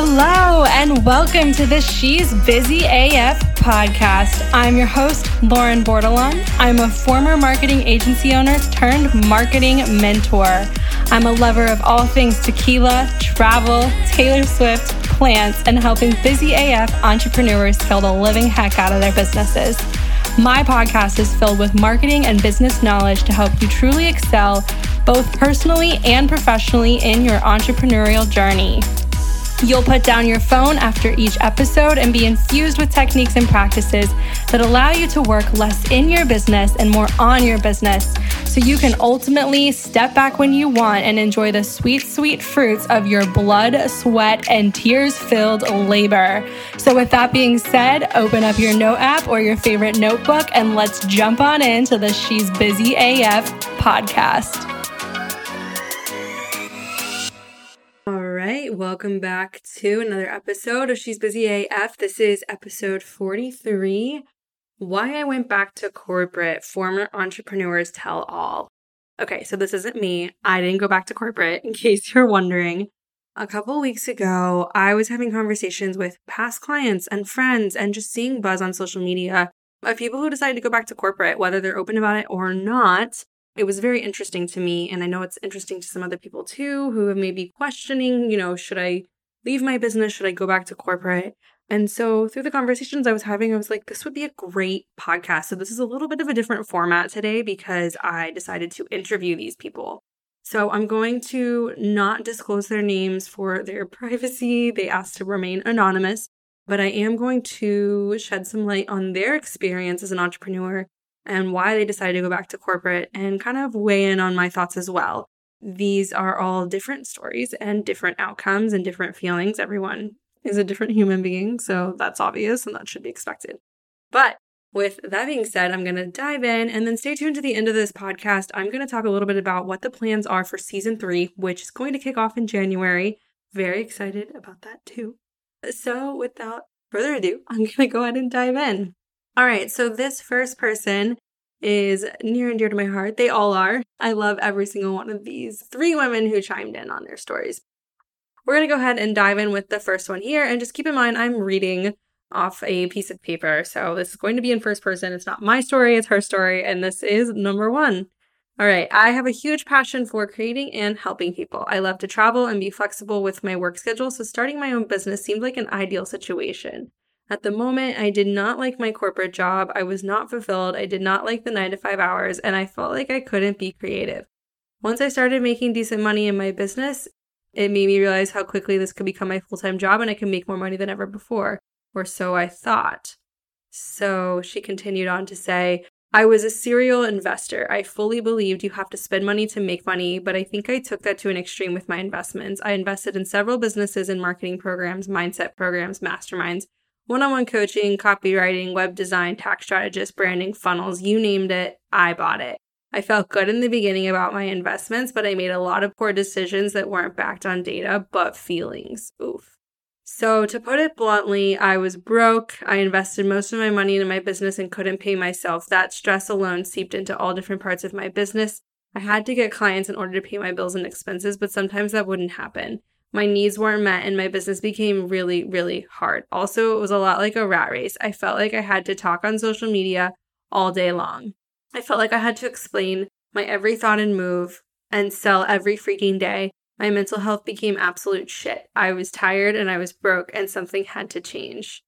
Hello, and welcome to the She's Busy AF podcast. I'm your host, Lauren Bordelon. I'm a former marketing agency owner turned marketing mentor. I'm a lover of all things tequila, travel, Taylor Swift, plants, and helping busy AF entrepreneurs build a living heck out of their businesses. My podcast is filled with marketing and business knowledge to help you truly excel both personally and professionally in your entrepreneurial journey. You'll put down your phone after each episode and be infused with techniques and practices that allow you to work less in your business and more on your business so you can ultimately step back when you want and enjoy the sweet, sweet fruits of your blood, sweat, and tears filled labor. So, with that being said, open up your note app or your favorite notebook and let's jump on into the She's Busy AF podcast. Welcome back to another episode of She's Busy AF. This is episode 43 Why I Went Back to Corporate Former Entrepreneurs Tell All. Okay, so this isn't me. I didn't go back to corporate, in case you're wondering. A couple weeks ago, I was having conversations with past clients and friends and just seeing buzz on social media of people who decided to go back to corporate, whether they're open about it or not it was very interesting to me. And I know it's interesting to some other people too who have maybe questioning, you know, should I leave my business? Should I go back to corporate? And so through the conversations I was having, I was like, this would be a great podcast. So this is a little bit of a different format today because I decided to interview these people. So I'm going to not disclose their names for their privacy. They asked to remain anonymous, but I am going to shed some light on their experience as an entrepreneur and why they decided to go back to corporate and kind of weigh in on my thoughts as well. These are all different stories and different outcomes and different feelings. Everyone is a different human being, so that's obvious and that should be expected. But with that being said, I'm going to dive in and then stay tuned to the end of this podcast. I'm going to talk a little bit about what the plans are for season three, which is going to kick off in January. Very excited about that too. So, without further ado, I'm going to go ahead and dive in. All right, so this first person is near and dear to my heart. They all are. I love every single one of these three women who chimed in on their stories. We're going to go ahead and dive in with the first one here. And just keep in mind, I'm reading off a piece of paper. So this is going to be in first person. It's not my story, it's her story. And this is number one. All right. I have a huge passion for creating and helping people. I love to travel and be flexible with my work schedule. So starting my own business seemed like an ideal situation. At the moment, I did not like my corporate job. I was not fulfilled. I did not like the nine to five hours, and I felt like I couldn't be creative. Once I started making decent money in my business, it made me realize how quickly this could become my full time job and I could make more money than ever before, or so I thought. So she continued on to say, I was a serial investor. I fully believed you have to spend money to make money, but I think I took that to an extreme with my investments. I invested in several businesses and marketing programs, mindset programs, masterminds, one on one coaching, copywriting, web design, tax strategist, branding, funnels, you named it, I bought it. I felt good in the beginning about my investments, but I made a lot of poor decisions that weren't backed on data, but feelings. Oof. So, to put it bluntly, I was broke. I invested most of my money into my business and couldn't pay myself. That stress alone seeped into all different parts of my business. I had to get clients in order to pay my bills and expenses, but sometimes that wouldn't happen my needs weren't met and my business became really, really hard. Also, it was a lot like a rat race. I felt like I had to talk on social media all day long. I felt like I had to explain my every thought and move and sell every freaking day. My mental health became absolute shit. I was tired and I was broke, and something had to change.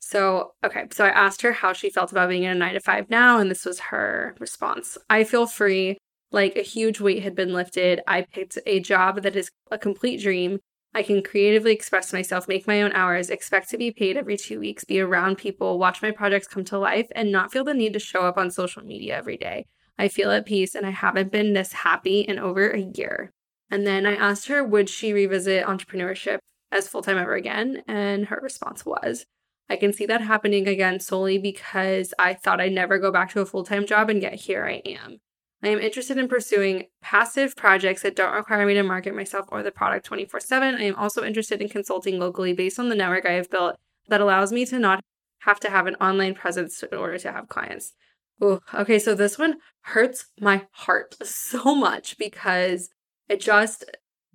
So, okay, so I asked her how she felt about being in a nine to five now, and this was her response I feel free like a huge weight had been lifted. I picked a job that is a complete dream. I can creatively express myself, make my own hours, expect to be paid every two weeks, be around people, watch my projects come to life, and not feel the need to show up on social media every day. I feel at peace and I haven't been this happy in over a year. And then I asked her, would she revisit entrepreneurship as full time ever again? And her response was, I can see that happening again solely because I thought I'd never go back to a full time job, and yet here I am. I am interested in pursuing passive projects that don't require me to market myself or the product 24 7. I am also interested in consulting locally based on the network I have built that allows me to not have to have an online presence in order to have clients. Ooh, okay, so this one hurts my heart so much because it just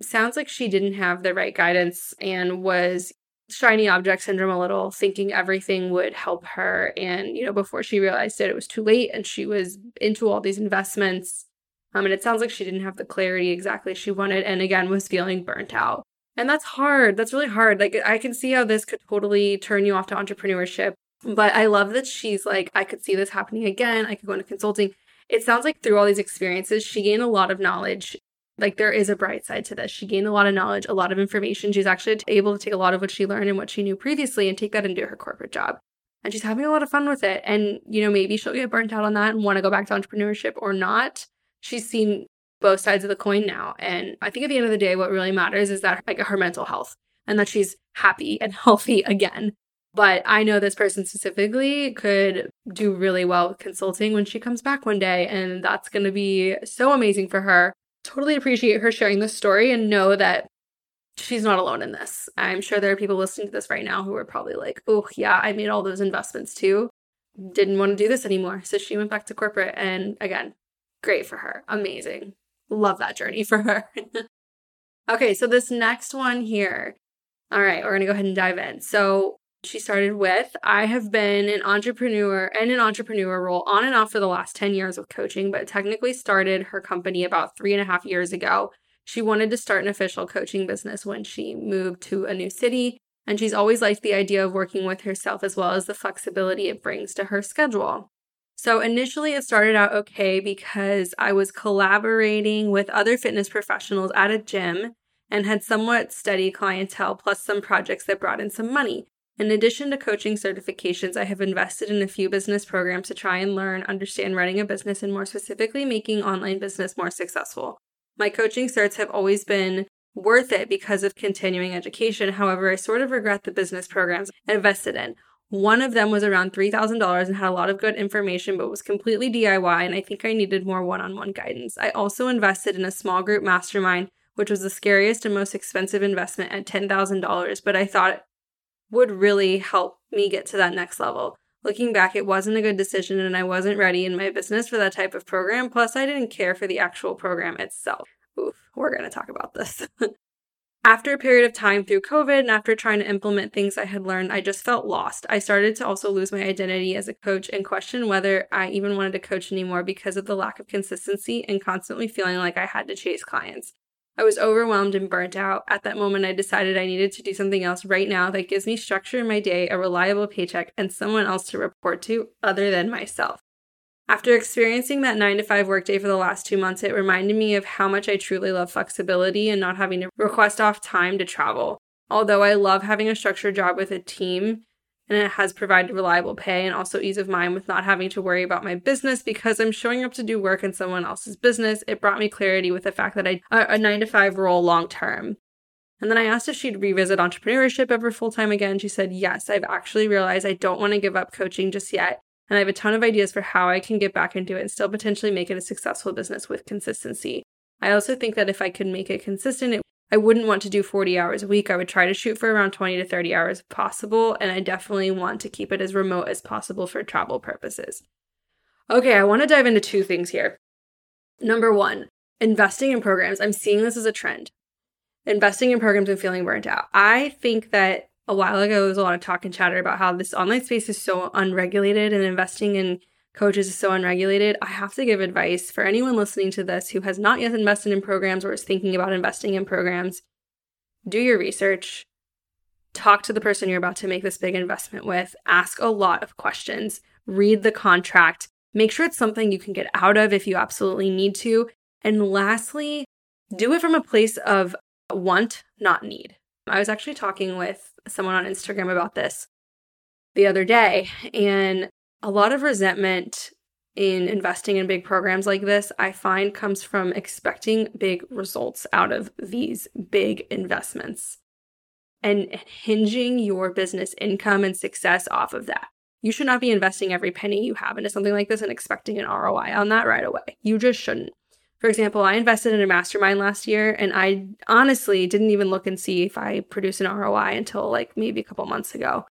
sounds like she didn't have the right guidance and was shiny object syndrome a little, thinking everything would help her. And, you know, before she realized it, it was too late and she was into all these investments. Um, and it sounds like she didn't have the clarity exactly she wanted and again was feeling burnt out. And that's hard. That's really hard. Like, I can see how this could totally turn you off to entrepreneurship. But I love that she's like, I could see this happening again. I could go into consulting. It sounds like through all these experiences, she gained a lot of knowledge like there is a bright side to this. She gained a lot of knowledge, a lot of information. She's actually able to take a lot of what she learned and what she knew previously and take that into her corporate job. And she's having a lot of fun with it. And, you know, maybe she'll get burnt out on that and want to go back to entrepreneurship or not. She's seen both sides of the coin now. And I think at the end of the day, what really matters is that like her mental health and that she's happy and healthy again. But I know this person specifically could do really well with consulting when she comes back one day. And that's going to be so amazing for her totally appreciate her sharing this story and know that she's not alone in this. I'm sure there are people listening to this right now who are probably like, oh, yeah, I made all those investments too. Didn't want to do this anymore. So she went back to corporate. And again, great for her. Amazing. Love that journey for her. okay, so this next one here. All right, we're going to go ahead and dive in. So she started with I have been an entrepreneur and an entrepreneur role on and off for the last 10 years with coaching, but technically started her company about three and a half years ago. She wanted to start an official coaching business when she moved to a new city, and she's always liked the idea of working with herself as well as the flexibility it brings to her schedule. So, initially, it started out okay because I was collaborating with other fitness professionals at a gym and had somewhat steady clientele plus some projects that brought in some money. In addition to coaching certifications, I have invested in a few business programs to try and learn, understand running a business, and more specifically, making online business more successful. My coaching certs have always been worth it because of continuing education. However, I sort of regret the business programs I invested in. One of them was around $3,000 and had a lot of good information, but was completely DIY, and I think I needed more one on one guidance. I also invested in a small group mastermind, which was the scariest and most expensive investment at $10,000, but I thought would really help me get to that next level. Looking back, it wasn't a good decision and I wasn't ready in my business for that type of program. Plus, I didn't care for the actual program itself. Oof, we're going to talk about this. after a period of time through COVID and after trying to implement things I had learned, I just felt lost. I started to also lose my identity as a coach and question whether I even wanted to coach anymore because of the lack of consistency and constantly feeling like I had to chase clients. I was overwhelmed and burnt out. At that moment, I decided I needed to do something else right now that gives me structure in my day, a reliable paycheck, and someone else to report to other than myself. After experiencing that 9 to 5 workday for the last two months, it reminded me of how much I truly love flexibility and not having to request off time to travel. Although I love having a structured job with a team, and it has provided reliable pay and also ease of mind with not having to worry about my business because I'm showing up to do work in someone else's business. It brought me clarity with the fact that I a 9 to 5 role long term. And then I asked if she'd revisit entrepreneurship ever full time again. She said, "Yes, I've actually realized I don't want to give up coaching just yet." And I have a ton of ideas for how I can get back into it and still potentially make it a successful business with consistency. I also think that if I could make it consistent, it I wouldn't want to do 40 hours a week. I would try to shoot for around 20 to 30 hours if possible, and I definitely want to keep it as remote as possible for travel purposes. Okay, I want to dive into two things here. Number one, investing in programs. I'm seeing this as a trend. Investing in programs and feeling burnt out. I think that a while ago, there was a lot of talk and chatter about how this online space is so unregulated and investing in coaches is so unregulated, I have to give advice for anyone listening to this who has not yet invested in programs or is thinking about investing in programs. Do your research. Talk to the person you're about to make this big investment with. Ask a lot of questions. Read the contract. Make sure it's something you can get out of if you absolutely need to. And lastly, do it from a place of want, not need. I was actually talking with someone on Instagram about this the other day, and a lot of resentment in investing in big programs like this, I find comes from expecting big results out of these big investments and hinging your business income and success off of that. You should not be investing every penny you have into something like this and expecting an ROI on that right away. You just shouldn't. For example, I invested in a mastermind last year and I honestly didn't even look and see if I produced an ROI until like maybe a couple months ago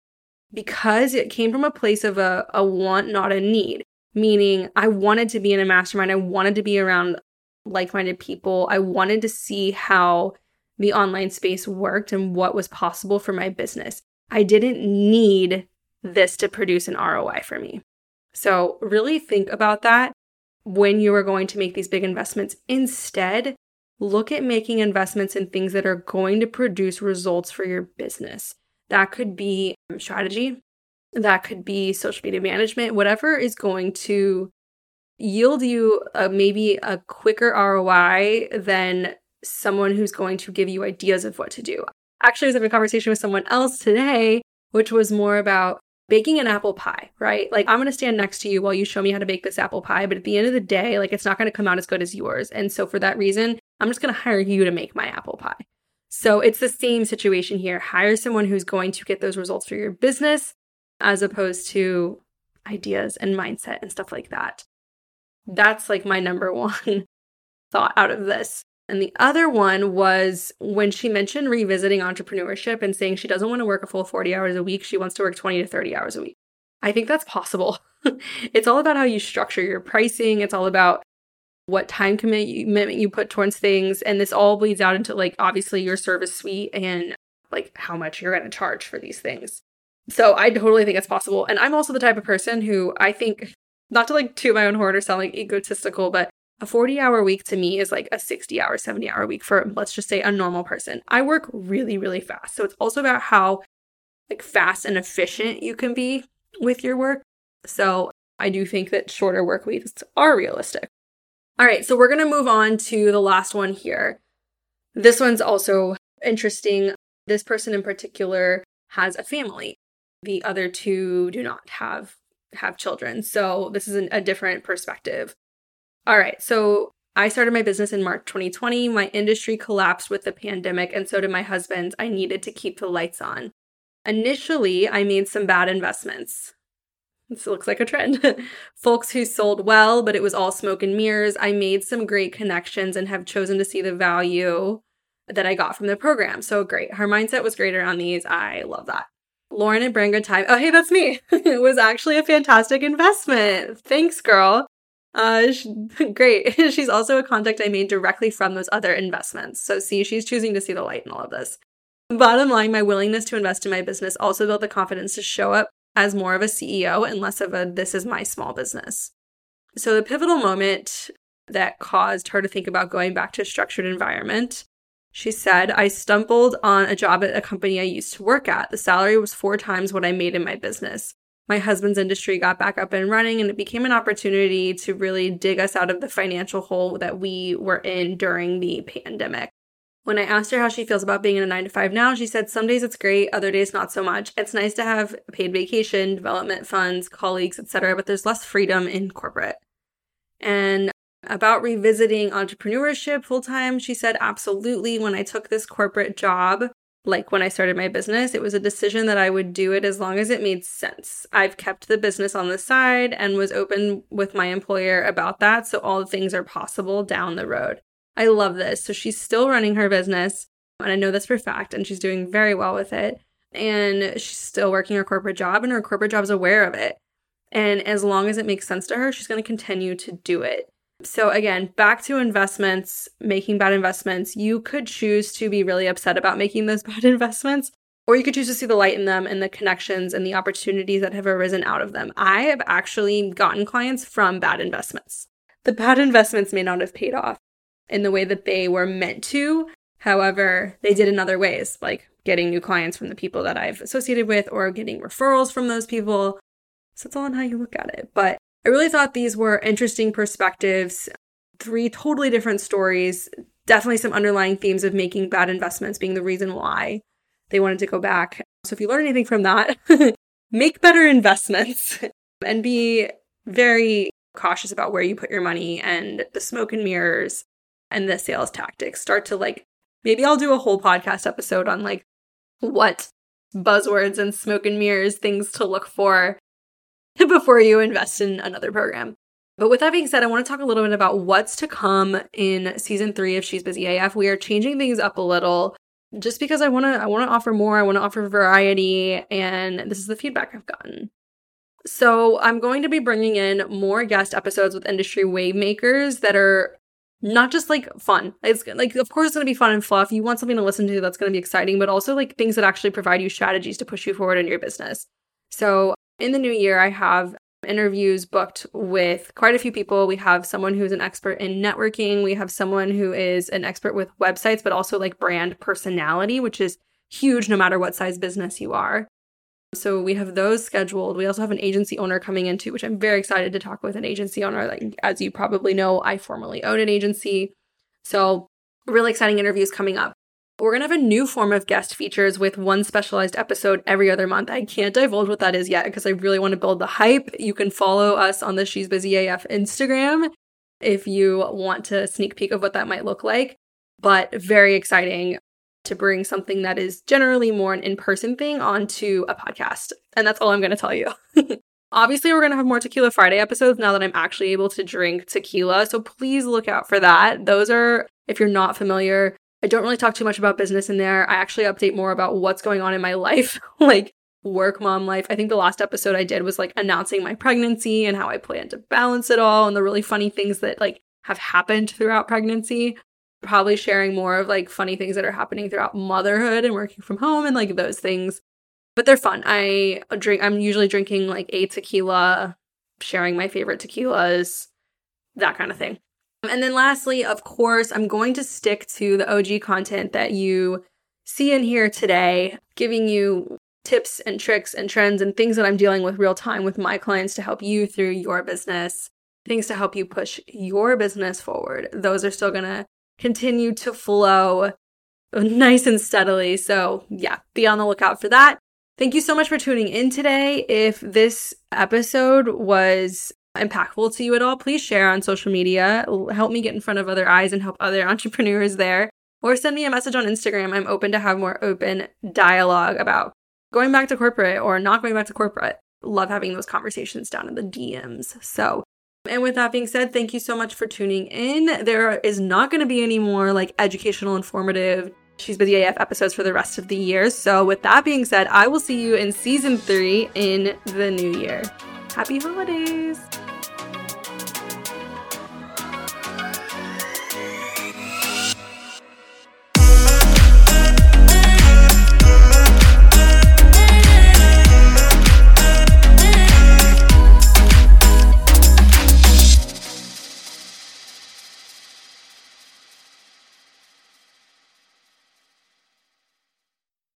because it came from a place of a, a want, not a need. Meaning, I wanted to be in a mastermind. I wanted to be around like minded people. I wanted to see how the online space worked and what was possible for my business. I didn't need this to produce an ROI for me. So, really think about that when you are going to make these big investments. Instead, look at making investments in things that are going to produce results for your business. That could be um, strategy, that could be social media management, whatever is going to yield you a, maybe a quicker ROI than someone who's going to give you ideas of what to do. Actually, I was having a conversation with someone else today, which was more about baking an apple pie, right? Like, I'm going to stand next to you while you show me how to bake this apple pie. But at the end of the day, like, it's not going to come out as good as yours. And so, for that reason, I'm just going to hire you to make my apple pie. So, it's the same situation here. Hire someone who's going to get those results for your business as opposed to ideas and mindset and stuff like that. That's like my number one thought out of this. And the other one was when she mentioned revisiting entrepreneurship and saying she doesn't want to work a full 40 hours a week, she wants to work 20 to 30 hours a week. I think that's possible. it's all about how you structure your pricing, it's all about what time commitment you put towards things. And this all bleeds out into like obviously your service suite and like how much you're going to charge for these things. So I totally think it's possible. And I'm also the type of person who I think, not to like toot my own horn or sound like egotistical, but a 40 hour week to me is like a 60 hour, 70 hour week for, let's just say, a normal person. I work really, really fast. So it's also about how like fast and efficient you can be with your work. So I do think that shorter work weeks are realistic. All right, so we're going to move on to the last one here. This one's also interesting. This person in particular has a family. The other two do not have have children. So this is an, a different perspective. All right. So I started my business in March 2020. My industry collapsed with the pandemic, and so did my husband's. I needed to keep the lights on. Initially, I made some bad investments. This looks like a trend. Folks who sold well, but it was all smoke and mirrors. I made some great connections and have chosen to see the value that I got from the program. So great. Her mindset was great around these. I love that. Lauren and Brand Good Time. Oh, hey, that's me. it was actually a fantastic investment. Thanks, girl. Uh, great. she's also a contact I made directly from those other investments. So, see, she's choosing to see the light in all of this. Bottom line, my willingness to invest in my business also built the confidence to show up as more of a CEO and less of a this is my small business. So, the pivotal moment that caused her to think about going back to a structured environment, she said, I stumbled on a job at a company I used to work at. The salary was four times what I made in my business my husband's industry got back up and running and it became an opportunity to really dig us out of the financial hole that we were in during the pandemic. When I asked her how she feels about being in a 9 to 5 now, she said some days it's great, other days not so much. It's nice to have paid vacation, development funds, colleagues, etc., but there's less freedom in corporate. And about revisiting entrepreneurship full time, she said absolutely when I took this corporate job, like when I started my business, it was a decision that I would do it as long as it made sense. I've kept the business on the side and was open with my employer about that. So all things are possible down the road. I love this. So she's still running her business. And I know this for fact. And she's doing very well with it. And she's still working her corporate job, and her corporate job is aware of it. And as long as it makes sense to her, she's going to continue to do it. So, again, back to investments, making bad investments. You could choose to be really upset about making those bad investments, or you could choose to see the light in them and the connections and the opportunities that have arisen out of them. I have actually gotten clients from bad investments. The bad investments may not have paid off in the way that they were meant to. However, they did in other ways, like getting new clients from the people that I've associated with or getting referrals from those people. So it's all on how you look at it. But I really thought these were interesting perspectives, three totally different stories, definitely some underlying themes of making bad investments being the reason why they wanted to go back. So if you learn anything from that, make better investments and be very cautious about where you put your money and the smoke and mirrors and the sales tactics. Start to like, maybe I'll do a whole podcast episode on like what buzzwords and smoke and mirrors, things to look for before you invest in another program. But with that being said, I want to talk a little bit about what's to come in season three of She's Busy AF. We are changing things up a little just because I want to I want to offer more, I want to offer variety, and this is the feedback I've gotten. So, I'm going to be bringing in more guest episodes with industry wave makers that are not just like fun. It's like, of course, it's going to be fun and fluff. You want something to listen to that's going to be exciting, but also like things that actually provide you strategies to push you forward in your business. So, in the new year, I have interviews booked with quite a few people. We have someone who's an expert in networking, we have someone who is an expert with websites, but also like brand personality, which is huge no matter what size business you are. So we have those scheduled. We also have an agency owner coming into, which I'm very excited to talk with an agency owner. Like as you probably know, I formerly own an agency. So really exciting interviews coming up. We're going to have a new form of guest features with one specialized episode every other month. I can't divulge what that is yet because I really want to build the hype. You can follow us on the She's Busy AF Instagram if you want to sneak peek of what that might look like. But very exciting to bring something that is generally more an in person thing onto a podcast. And that's all I'm going to tell you. Obviously, we're going to have more Tequila Friday episodes now that I'm actually able to drink tequila. So please look out for that. Those are, if you're not familiar, I don't really talk too much about business in there. I actually update more about what's going on in my life, like work mom life. I think the last episode I did was like announcing my pregnancy and how I plan to balance it all and the really funny things that like have happened throughout pregnancy. Probably sharing more of like funny things that are happening throughout motherhood and working from home and like those things. But they're fun. I uh, drink I'm usually drinking like a tequila, sharing my favorite tequilas, that kind of thing. And then lastly, of course, I'm going to stick to the OG content that you see in here today, giving you tips and tricks and trends and things that I'm dealing with real time with my clients to help you through your business, things to help you push your business forward. Those are still going to continue to flow nice and steadily. So, yeah, be on the lookout for that. Thank you so much for tuning in today. If this episode was impactful to you at all, please share on social media. Help me get in front of other eyes and help other entrepreneurs there. Or send me a message on Instagram. I'm open to have more open dialogue about going back to corporate or not going back to corporate. Love having those conversations down in the DMs. So, and with that being said, thank you so much for tuning in. There is not going to be any more like educational, informative, She's Busy AF episodes for the rest of the year. So, with that being said, I will see you in season three in the new year. Happy holidays!